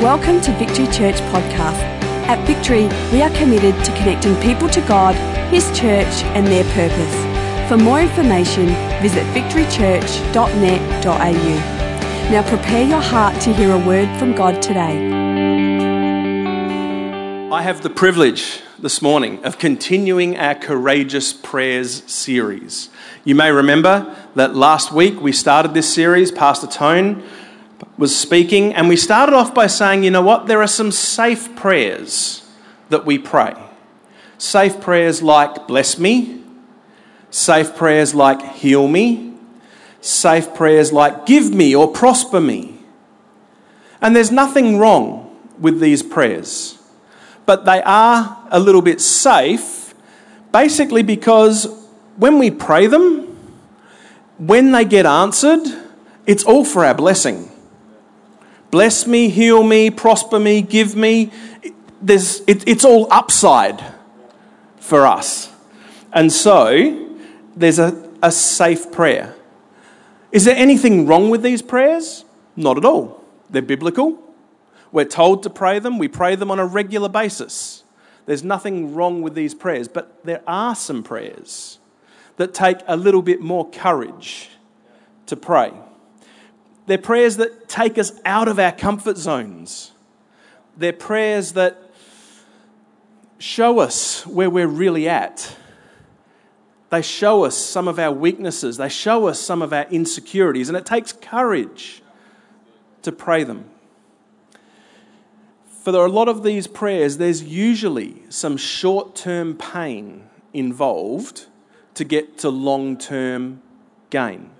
Welcome to Victory Church Podcast. At Victory, we are committed to connecting people to God, His church, and their purpose. For more information, visit victorychurch.net.au. Now prepare your heart to hear a word from God today. I have the privilege this morning of continuing our Courageous Prayers series. You may remember that last week we started this series, Pastor Tony was speaking, and we started off by saying, you know what, there are some safe prayers that we pray. Safe prayers like, bless me, safe prayers like, heal me, safe prayers like, give me or prosper me. And there's nothing wrong with these prayers, but they are a little bit safe, basically because when we pray them, when they get answered, it's all for our blessing. Bless me, heal me, prosper me, give me. There's, it, it's all upside for us. And so, there's a, a safe prayer. Is there anything wrong with these prayers? Not at all. They're biblical. We're told to pray them, we pray them on a regular basis. There's nothing wrong with these prayers, but there are some prayers that take a little bit more courage to pray. They're prayers that take us out of our comfort zones. They're prayers that show us where we're really at. They show us some of our weaknesses. They show us some of our insecurities. And it takes courage to pray them. For there are a lot of these prayers, there's usually some short term pain involved to get to long term gain.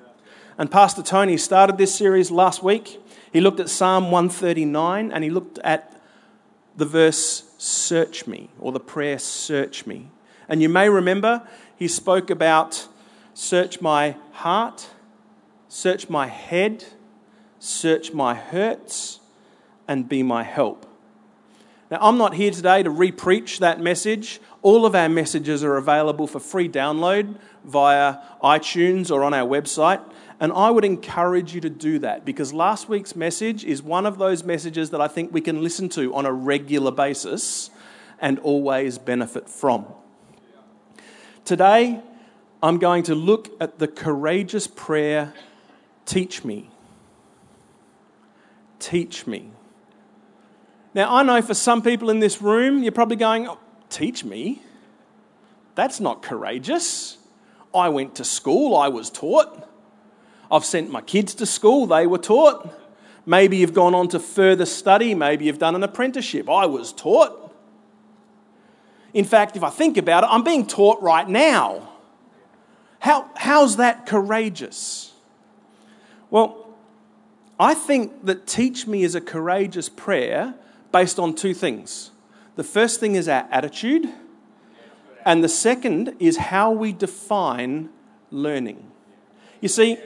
And Pastor Tony started this series last week. He looked at Psalm 139 and he looked at the verse, Search me, or the prayer, Search me. And you may remember he spoke about search my heart, search my head, search my hurts, and be my help. Now, I'm not here today to repreach that message. All of our messages are available for free download via iTunes or on our website. And I would encourage you to do that because last week's message is one of those messages that I think we can listen to on a regular basis and always benefit from. Today, I'm going to look at the courageous prayer Teach me. Teach me. Now, I know for some people in this room, you're probably going, oh, Teach me? That's not courageous. I went to school, I was taught. I've sent my kids to school, they were taught. Maybe you've gone on to further study, maybe you've done an apprenticeship. I was taught. In fact, if I think about it, I'm being taught right now. How, how's that courageous? Well, I think that teach me is a courageous prayer based on two things. The first thing is our attitude, and the second is how we define learning. You see,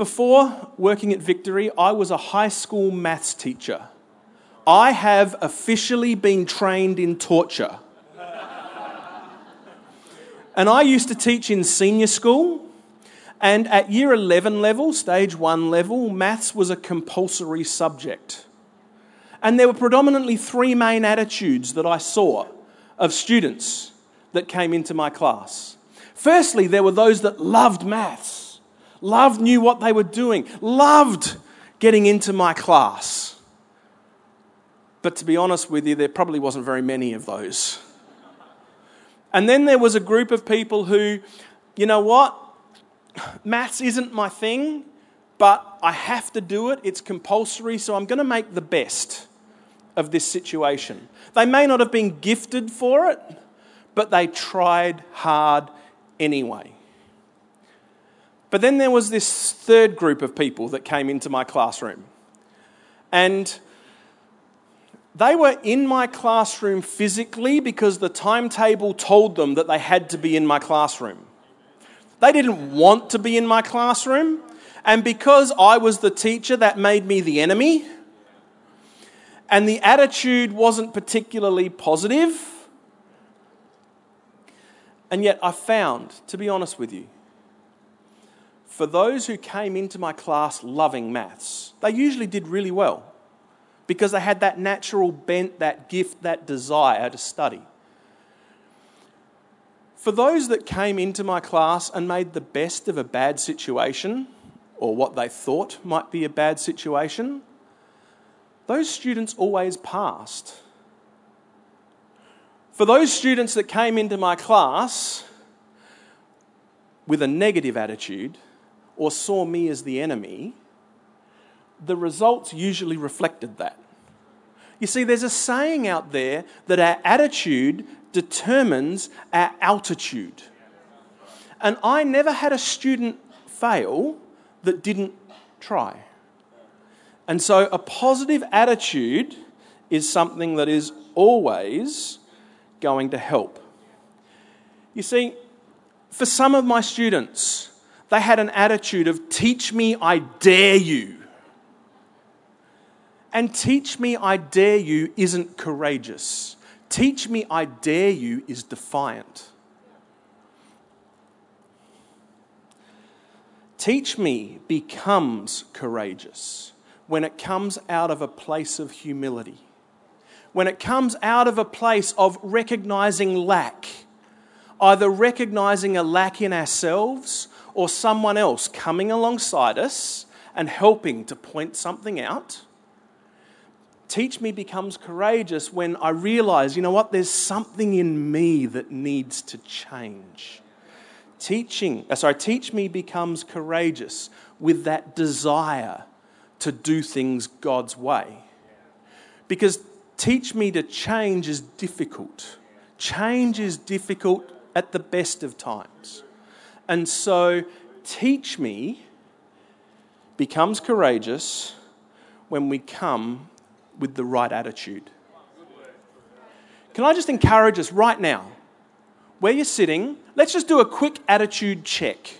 before working at Victory, I was a high school maths teacher. I have officially been trained in torture. and I used to teach in senior school. And at year 11 level, stage one level, maths was a compulsory subject. And there were predominantly three main attitudes that I saw of students that came into my class. Firstly, there were those that loved maths loved, knew what they were doing, loved getting into my class. But to be honest with you, there probably wasn't very many of those. And then there was a group of people who, you know what? Maths isn't my thing, but I have to do it. It's compulsory, so I'm going to make the best of this situation. They may not have been gifted for it, but they tried hard anyway. But then there was this third group of people that came into my classroom. And they were in my classroom physically because the timetable told them that they had to be in my classroom. They didn't want to be in my classroom. And because I was the teacher, that made me the enemy. And the attitude wasn't particularly positive. And yet, I found, to be honest with you, for those who came into my class loving maths, they usually did really well. because they had that natural bent, that gift, that desire to study. For those that came into my class and made the best of a bad situation, or what they thought might be a bad situation, those students always passed. For those students that came into my class with a negative attitude or saw me as the enemy, the results usually reflected that. You see, there's a saying out there that our attitude determines our altitude. And I never had a student fail that didn't try. And so a positive attitude is something that is always going to help. You see, for some of my students, they had an attitude of, Teach me, I dare you. And teach me, I dare you isn't courageous. Teach me, I dare you is defiant. Teach me becomes courageous when it comes out of a place of humility, when it comes out of a place of recognizing lack, either recognizing a lack in ourselves or someone else coming alongside us and helping to point something out Teach me becomes courageous when I realize, you know what, there's something in me that needs to change. Teaching, uh, sorry, teach me becomes courageous with that desire to do things God's way. Because teach me to change is difficult. Change is difficult at the best of times. And so, teach me becomes courageous when we come with the right attitude. Can I just encourage us right now, where you're sitting, let's just do a quick attitude check.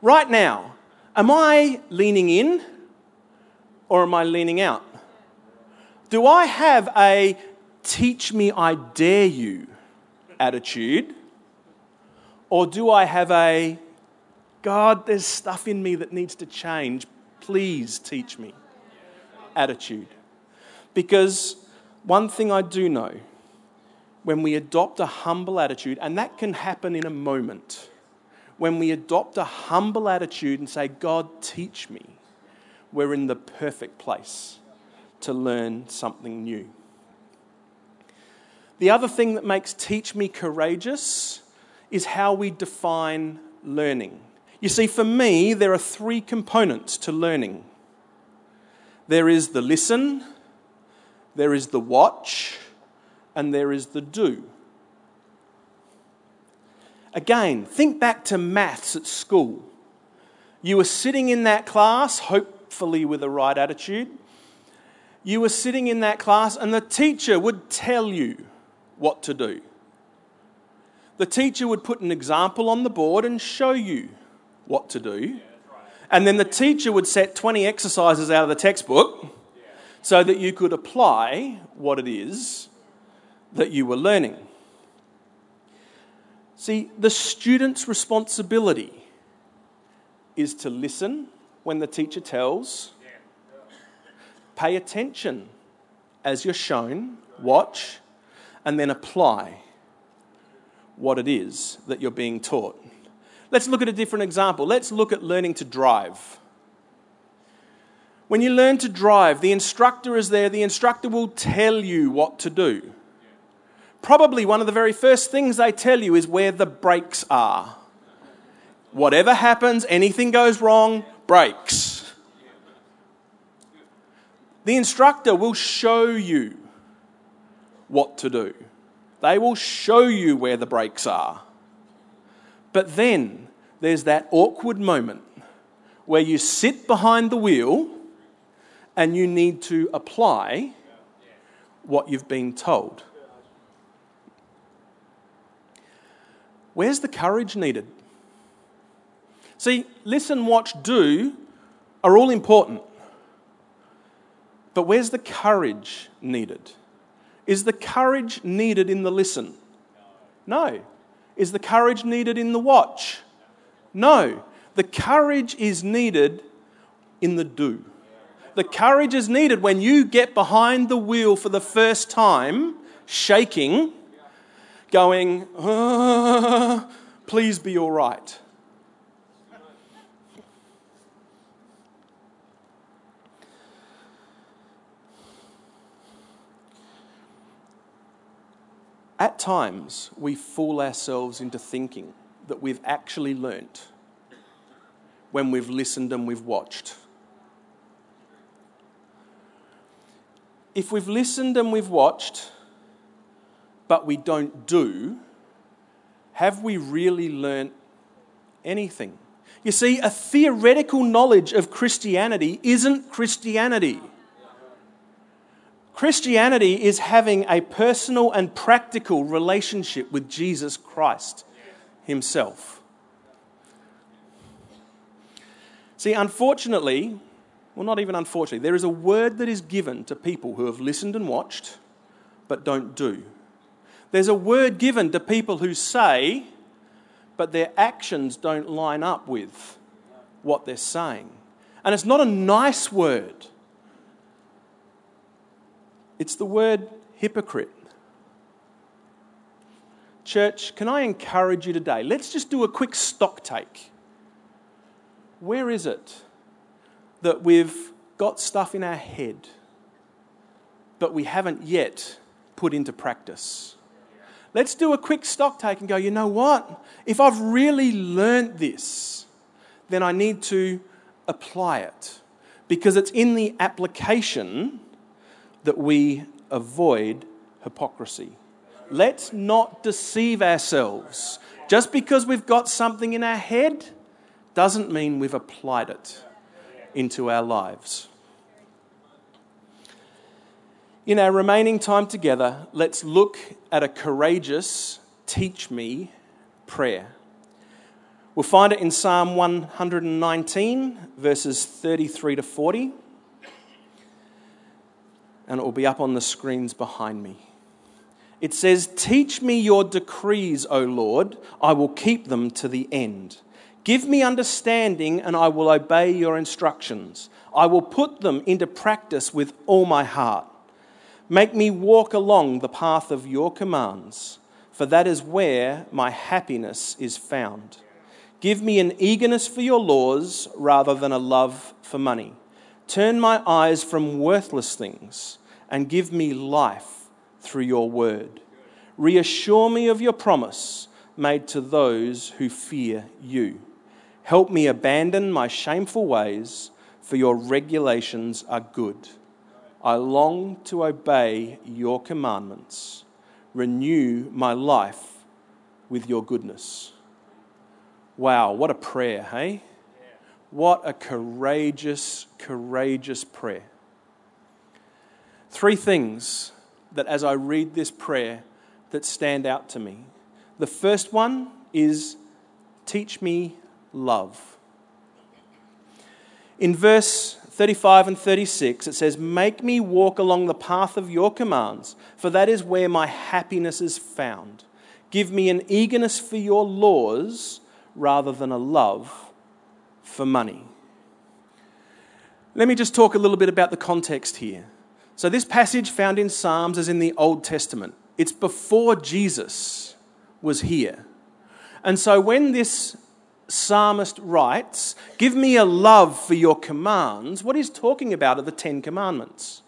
Right now, am I leaning in or am I leaning out? Do I have a teach me, I dare you attitude? Or do I have a God, there's stuff in me that needs to change. Please teach me attitude? Because one thing I do know when we adopt a humble attitude, and that can happen in a moment, when we adopt a humble attitude and say, God, teach me, we're in the perfect place to learn something new. The other thing that makes teach me courageous is how we define learning. You see, for me, there are three components to learning there is the listen, there is the watch, and there is the do. Again, think back to maths at school. You were sitting in that class, hopefully with the right attitude. You were sitting in that class, and the teacher would tell you what to do. The teacher would put an example on the board and show you what to do. And then the teacher would set 20 exercises out of the textbook so that you could apply what it is that you were learning. See, the student's responsibility is to listen when the teacher tells, pay attention as you're shown, watch, and then apply what it is that you're being taught. Let's look at a different example. Let's look at learning to drive. When you learn to drive, the instructor is there, the instructor will tell you what to do. Probably one of the very first things they tell you is where the brakes are. Whatever happens, anything goes wrong, brakes. The instructor will show you what to do. They will show you where the brakes are. But then there's that awkward moment where you sit behind the wheel and you need to apply what you've been told. Where's the courage needed? See, listen, watch, do are all important. But where's the courage needed? Is the courage needed in the listen? No. Is the courage needed in the watch? No. The courage is needed in the do. The courage is needed when you get behind the wheel for the first time, shaking, going, ah, please be all right. At times, we fool ourselves into thinking that we've actually learnt when we've listened and we've watched. If we've listened and we've watched, but we don't do, have we really learnt anything? You see, a theoretical knowledge of Christianity isn't Christianity. Christianity is having a personal and practical relationship with Jesus Christ Himself. See, unfortunately, well, not even unfortunately, there is a word that is given to people who have listened and watched but don't do. There's a word given to people who say, but their actions don't line up with what they're saying. And it's not a nice word. It's the word hypocrite. Church, can I encourage you today? Let's just do a quick stock take. Where is it that we've got stuff in our head, but we haven't yet put into practice? Let's do a quick stock take and go, you know what? If I've really learned this, then I need to apply it because it's in the application that we avoid hypocrisy. Let's not deceive ourselves. Just because we've got something in our head doesn't mean we've applied it into our lives. In our remaining time together, let's look at a courageous teach me prayer. We'll find it in Psalm 119, verses 33 to 40 and it will be up on the screens behind me. It says, Teach me your decrees, O Lord, I will keep them to the end. Give me understanding, and I will obey your instructions. I will put them into practice with all my heart. Make me walk along the path of your commands, for that is where my happiness is found. Give me an eagerness for your laws rather than a love for money. Turn my eyes from worthless things and give me life through your word. Reassure me of your promise made to those who fear you. Help me abandon my shameful ways, for your regulations are good. I long to obey your commandments. Renew my life with your goodness. Wow, what a prayer, hey? What a courageous, courageous prayer. Three things that, as I read this prayer, that stand out to me. The first one is teach me love. In verse 35 and 36, it says, Make me walk along the path of your commands, for that is where my happiness is found. Give me an eagerness for your laws rather than a love for money. Let me just talk a little bit about the context here. So, this passage found in Psalms is in the Old Testament. It's before Jesus was here. And so, when this psalmist writes, Give me a love for your commands, what he's talking about are the Ten Commandments.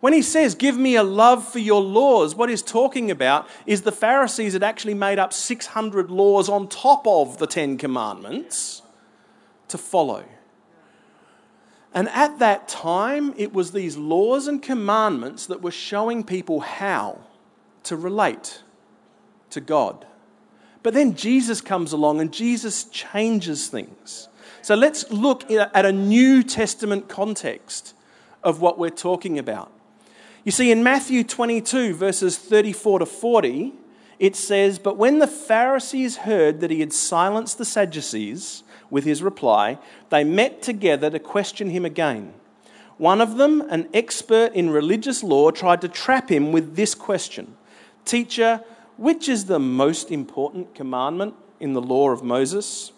When he says, Give me a love for your laws, what he's talking about is the Pharisees had actually made up 600 laws on top of the Ten Commandments to follow. And at that time, it was these laws and commandments that were showing people how to relate to God. But then Jesus comes along and Jesus changes things. So let's look at a New Testament context of what we're talking about. You see, in Matthew 22, verses 34 to 40, it says, But when the Pharisees heard that he had silenced the Sadducees, with his reply, they met together to question him again. One of them, an expert in religious law, tried to trap him with this question Teacher, which is the most important commandment in the law of Moses?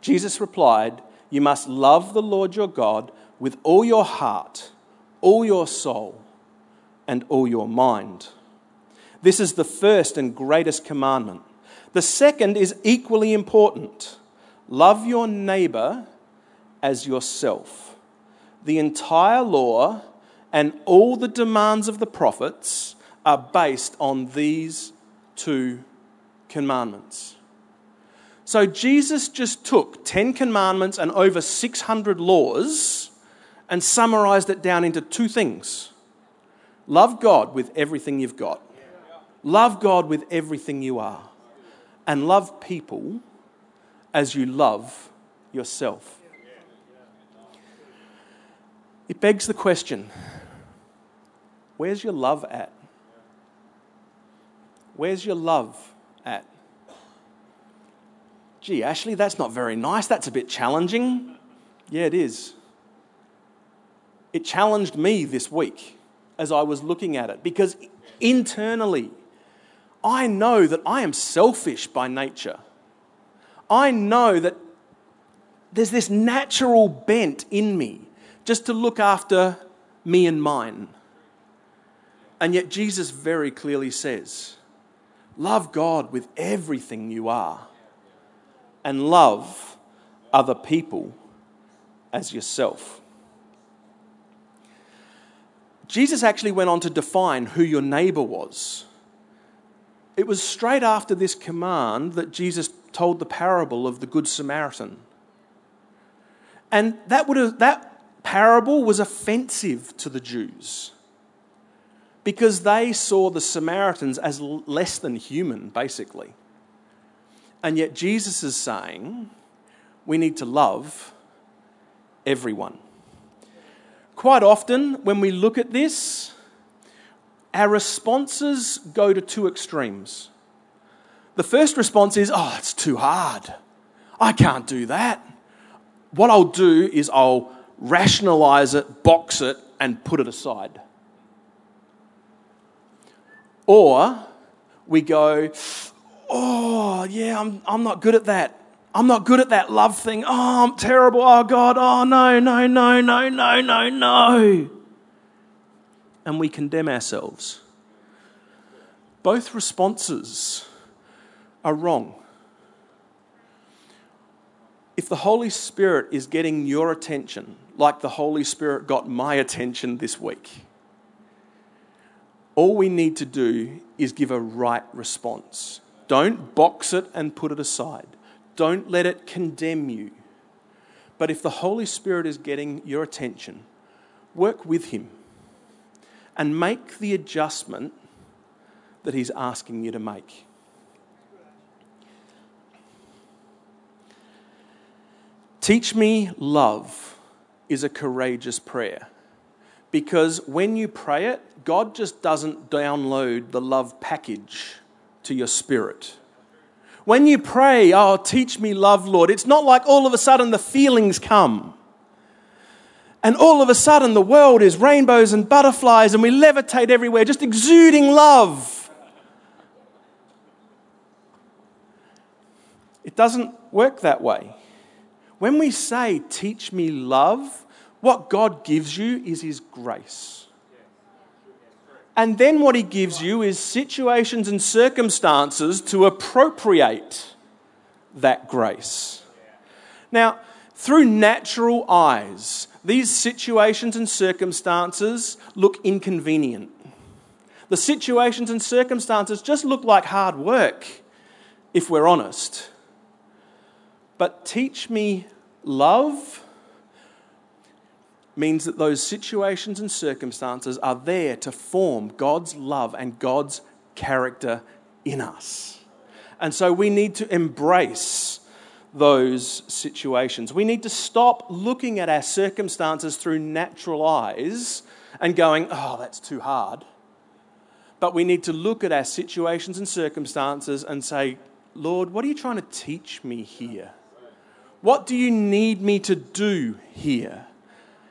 Jesus replied, You must love the Lord your God with all your heart, all your soul, and all your mind. This is the first and greatest commandment. The second is equally important love your neighbor as yourself. The entire law and all the demands of the prophets are based on these two commandments. So Jesus just took 10 commandments and over 600 laws and summarized it down into two things love God with everything you've got, love God with everything you are, and love people as you love yourself. It begs the question where's your love at? Where's your love at? Gee, Ashley, that's not very nice. That's a bit challenging. Yeah, it is. It challenged me this week as I was looking at it because internally, I know that I am selfish by nature. I know that there's this natural bent in me just to look after me and mine. And yet, Jesus very clearly says, Love God with everything you are, and love other people as yourself. Jesus actually went on to define who your neighbor was. It was straight after this command that Jesus told the parable of the Good Samaritan. And that, would have, that parable was offensive to the Jews because they saw the Samaritans as less than human, basically. And yet Jesus is saying we need to love everyone. Quite often, when we look at this, our responses go to two extremes. The first response is, oh, it's too hard. I can't do that. What I'll do is I'll rationalize it, box it, and put it aside. Or we go, oh, yeah, I'm, I'm not good at that. I'm not good at that love thing. Oh, I'm terrible. Oh, God. Oh, no, no, no, no, no, no, no. And we condemn ourselves. Both responses are wrong. If the Holy Spirit is getting your attention, like the Holy Spirit got my attention this week, all we need to do is give a right response. Don't box it and put it aside. Don't let it condemn you. But if the Holy Spirit is getting your attention, work with Him and make the adjustment that He's asking you to make. Teach me love is a courageous prayer because when you pray it, God just doesn't download the love package to your spirit. When you pray, Oh, teach me love, Lord, it's not like all of a sudden the feelings come. And all of a sudden the world is rainbows and butterflies and we levitate everywhere, just exuding love. It doesn't work that way. When we say, Teach me love, what God gives you is His grace. And then what he gives you is situations and circumstances to appropriate that grace. Now, through natural eyes, these situations and circumstances look inconvenient. The situations and circumstances just look like hard work, if we're honest. But teach me love means that those situations and circumstances are there to form God's love and God's character in us. And so we need to embrace those situations. We need to stop looking at our circumstances through natural eyes and going, oh, that's too hard. But we need to look at our situations and circumstances and say, Lord, what are you trying to teach me here? What do you need me to do here?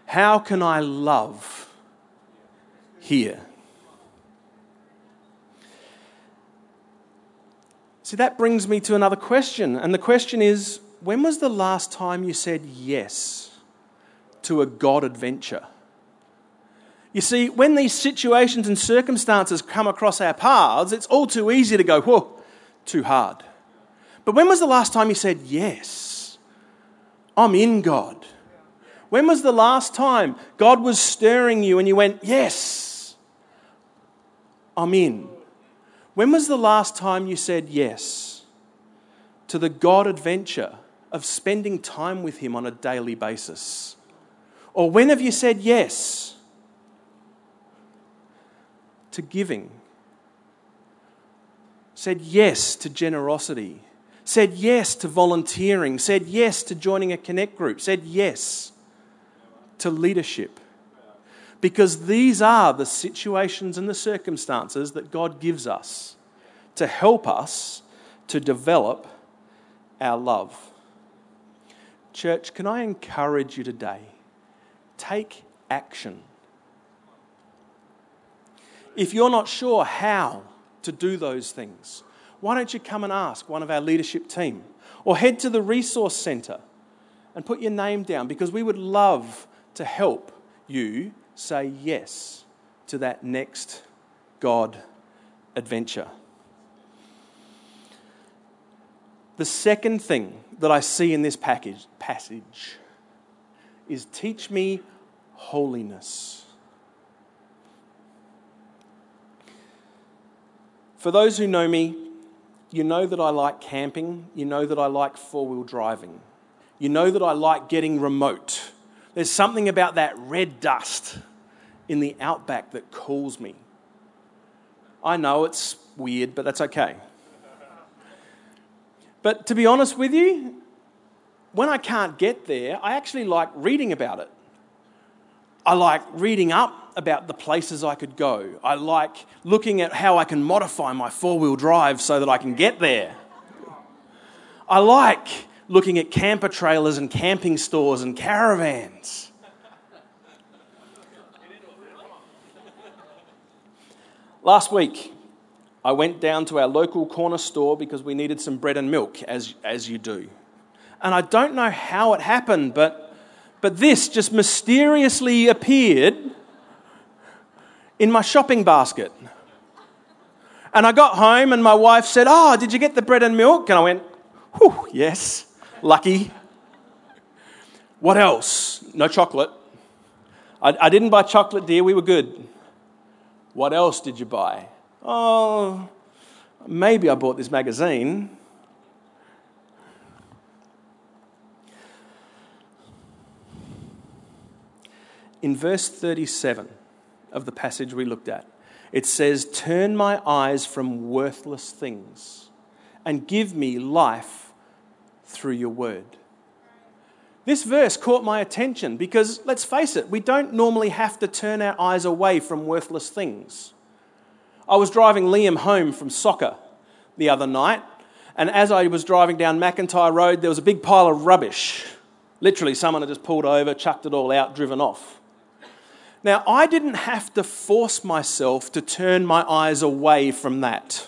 How can I love here? See, that brings me to another question. And the question is when was the last time you said yes to a God adventure. You see, when these situations and circumstances come across our paths, it's all too easy to go, whoa, too hard. But when was the last time you said, Yes, I'm in God? When was the last time God was stirring you and you went, Yes, I'm in? When was the last time you said yes to the God adventure of spending time with Him on a daily basis? Or when have you said yes to giving? Said yes to generosity? Said yes to volunteering? Said yes to joining a connect group? Said yes to leadership? Because these are the situations and the circumstances that God gives us to help us to develop our love. Church, can I encourage you today? Take action. If you're not sure how to do those things, why don't you come and ask one of our leadership team? Or head to the resource centre and put your name down because we would love to help you say yes to that next God adventure. The second thing that I see in this package, passage is teach me holiness. For those who know me, you know that I like camping, you know that I like four wheel driving, you know that I like getting remote. There's something about that red dust in the outback that calls me. I know it's weird, but that's okay. But to be honest with you, when I can't get there, I actually like reading about it. I like reading up about the places I could go. I like looking at how I can modify my four wheel drive so that I can get there. I like looking at camper trailers and camping stores and caravans. Last week, I went down to our local corner store because we needed some bread and milk, as, as you do. And I don't know how it happened, but, but this just mysteriously appeared in my shopping basket. And I got home, and my wife said, Oh, did you get the bread and milk? And I went, Whew, yes, lucky. What else? No chocolate. I, I didn't buy chocolate, dear, we were good. What else did you buy? Oh, maybe I bought this magazine. In verse 37, of the passage we looked at. It says, Turn my eyes from worthless things and give me life through your word. This verse caught my attention because, let's face it, we don't normally have to turn our eyes away from worthless things. I was driving Liam home from soccer the other night, and as I was driving down McIntyre Road, there was a big pile of rubbish. Literally, someone had just pulled over, chucked it all out, driven off. Now, I didn't have to force myself to turn my eyes away from that.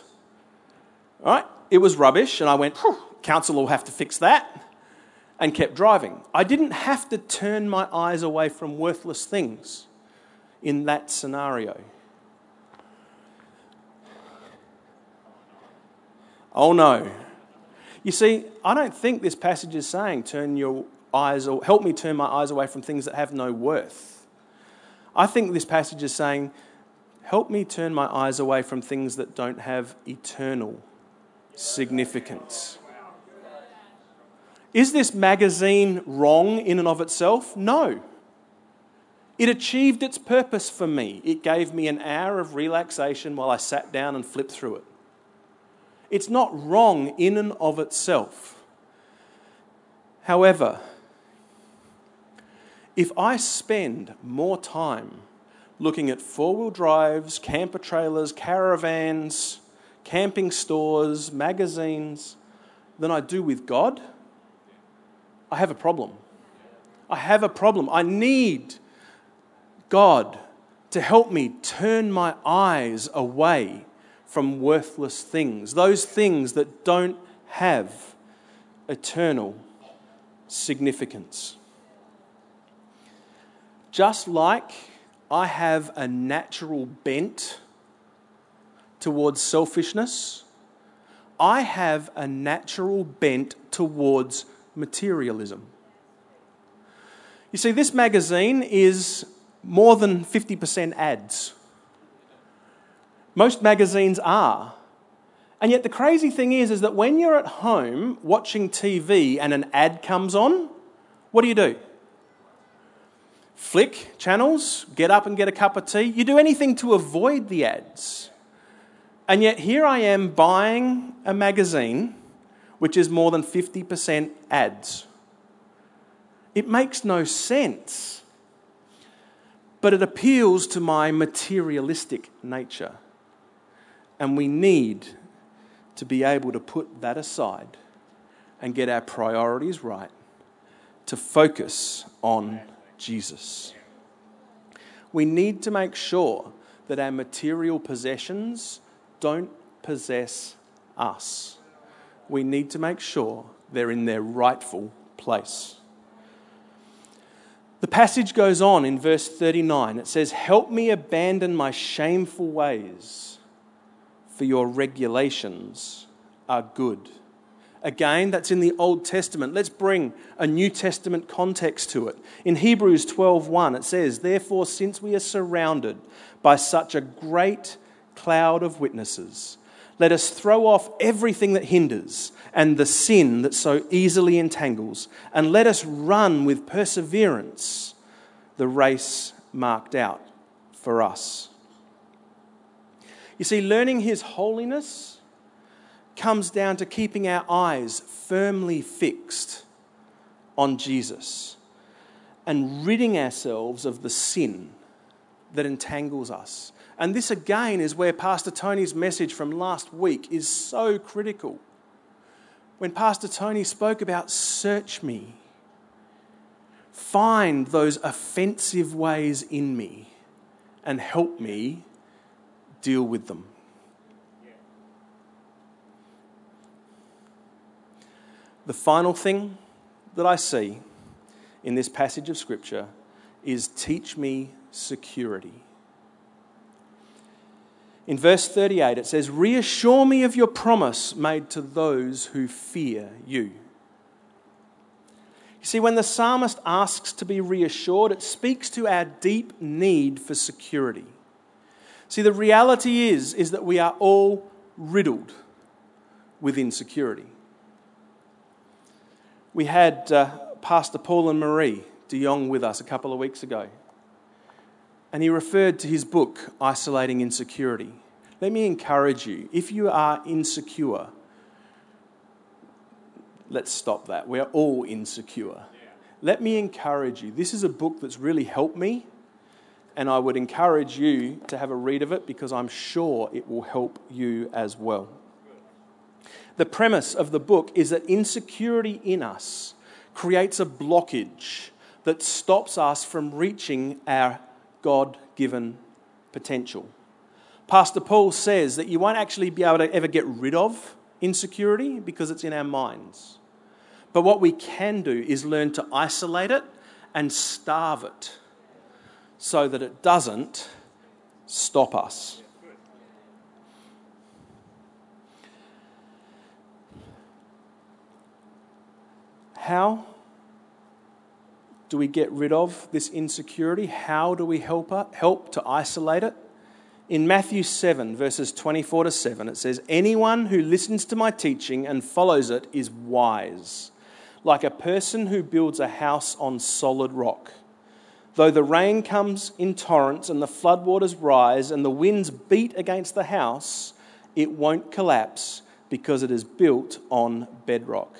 All right? It was rubbish, and I went, council will have to fix that, and kept driving. I didn't have to turn my eyes away from worthless things in that scenario. Oh no. You see, I don't think this passage is saying turn your eyes or help me turn my eyes away from things that have no worth. I think this passage is saying, Help me turn my eyes away from things that don't have eternal significance. Is this magazine wrong in and of itself? No. It achieved its purpose for me. It gave me an hour of relaxation while I sat down and flipped through it. It's not wrong in and of itself. However, if I spend more time looking at four wheel drives, camper trailers, caravans, camping stores, magazines than I do with God, I have a problem. I have a problem. I need God to help me turn my eyes away from worthless things, those things that don't have eternal significance. Just like I have a natural bent towards selfishness, I have a natural bent towards materialism. You see, this magazine is more than 50% ads. Most magazines are. And yet the crazy thing is, is that when you're at home watching TV and an ad comes on, what do you do? Flick channels, get up and get a cup of tea. You do anything to avoid the ads. And yet here I am buying a magazine which is more than 50% ads. It makes no sense. But it appeals to my materialistic nature. And we need to be able to put that aside and get our priorities right to focus on Jesus. We need to make sure that our material possessions don't possess us. We need to make sure they're in their rightful place. The passage goes on in verse 39. It says, Help me abandon my shameful ways, for your regulations are good. Again, that's in the Old Testament. Let's bring a New Testament context to it. In Hebrews 12:1 it says, "Therefore since we are surrounded by such a great cloud of witnesses, let us throw off everything that hinders and the sin that so easily entangles, and let us run with perseverance the race marked out for us." You see, learning his holiness comes down to keeping our eyes firmly fixed on Jesus and ridding ourselves of the sin that entangles us. And this again is where Pastor Tony's message from last week is so critical. When Pastor Tony spoke about search me, find those offensive ways in me and help me deal with them. The final thing that I see in this passage of Scripture is teach me security. In verse 38, it says, Reassure me of your promise made to those who fear you. You see, when the psalmist asks to be reassured, it speaks to our deep need for security. See, the reality is, is that we are all riddled with insecurity. We had uh, Pastor Paul and Marie de Jong with us a couple of weeks ago, and he referred to his book, Isolating Insecurity. Let me encourage you if you are insecure, let's stop that. We're all insecure. Let me encourage you. This is a book that's really helped me, and I would encourage you to have a read of it because I'm sure it will help you as well. The premise of the book is that insecurity in us creates a blockage that stops us from reaching our God given potential. Pastor Paul says that you won't actually be able to ever get rid of insecurity because it's in our minds. But what we can do is learn to isolate it and starve it so that it doesn't stop us. How do we get rid of this insecurity? How do we help, help to isolate it? In Matthew 7, verses 24 to 7, it says, Anyone who listens to my teaching and follows it is wise, like a person who builds a house on solid rock. Though the rain comes in torrents and the floodwaters rise and the winds beat against the house, it won't collapse because it is built on bedrock.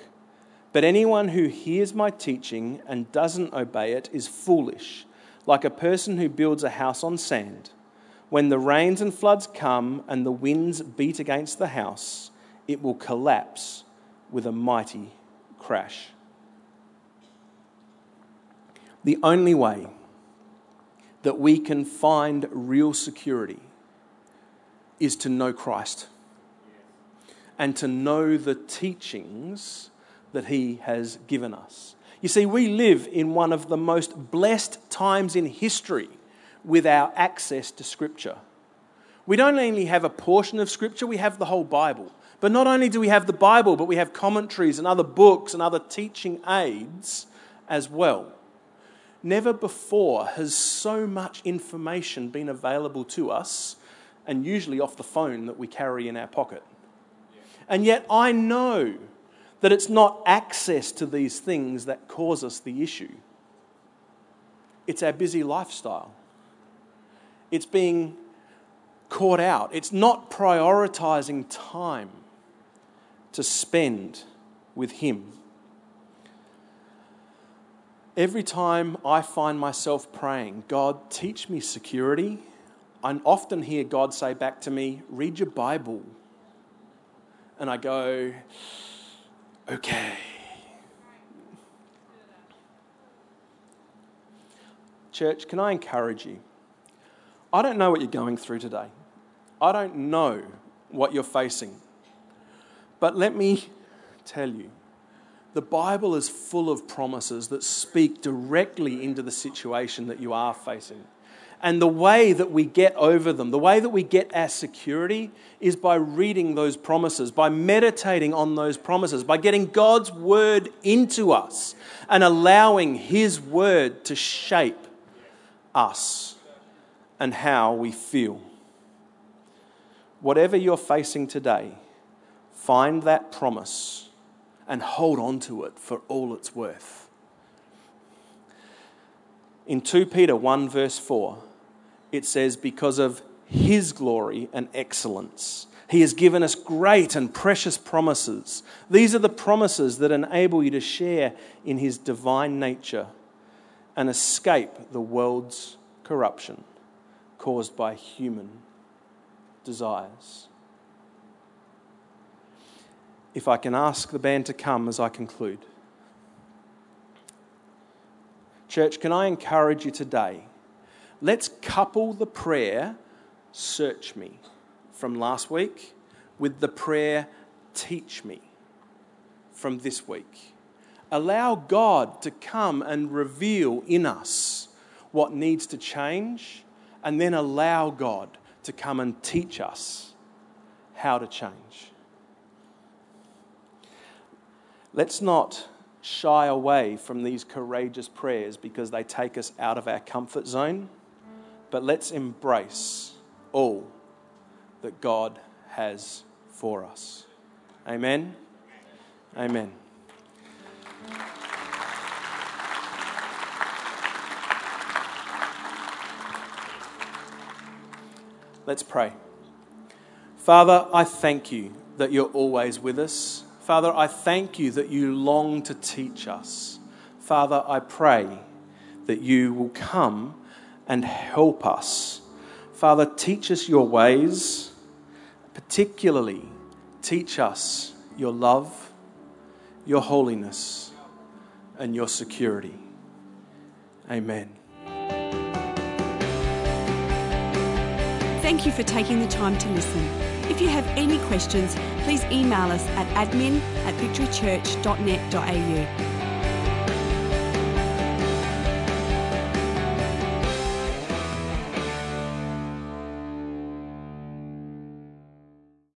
But anyone who hears my teaching and doesn't obey it is foolish, like a person who builds a house on sand. When the rains and floods come and the winds beat against the house, it will collapse with a mighty crash. The only way that we can find real security is to know Christ and to know the teachings that He has given us. You see, we live in one of the most blessed times in history with our access to Scripture. We don't only have a portion of Scripture, we have the whole Bible. But not only do we have the Bible, but we have commentaries and other books and other teaching aids as well. Never before has so much information been available to us, and usually off the phone that we carry in our pocket. And yet, I know that it's not access to these things that cause us the issue, it's our busy lifestyle. It's being caught out. It's not prioritizing time to spend with Him. Every time I find myself praying, God, teach me security, I often hear God say back to me, read your Bible. And I go, okay. Church, can I encourage you? I don't know what you're going through today. I don't know what you're facing. But let me tell you the Bible is full of promises that speak directly into the situation that you are facing. And the way that we get over them, the way that we get our security, is by reading those promises, by meditating on those promises, by getting God's word into us and allowing His word to shape us and how we feel whatever you're facing today, find that promise and hold on to it for all it's worth. In 2 Peter 1, verse 4, it says, Because of his glory and excellence, he has given us great and precious promises. These are the promises that enable you to share in his divine nature and escape the world's corruption caused by human desires. If I can ask the band to come as I conclude. Church, can I encourage you today? Let's couple the prayer, search me, from last week with the prayer, teach me, from this week. Allow God to come and reveal in us what needs to change, and then allow God to come and teach us how to change. Let's not shy away from these courageous prayers because they take us out of our comfort zone, but let's embrace all that God has for us. Amen. Amen. Let's pray. Father, I thank you that you're always with us. Father, I thank you that you long to teach us. Father, I pray that you will come and help us. Father, teach us your ways, particularly teach us your love, your holiness, and your security. Amen. Thank you for taking the time to listen. If you have any questions, please email us at admin at victorychurch.net.au.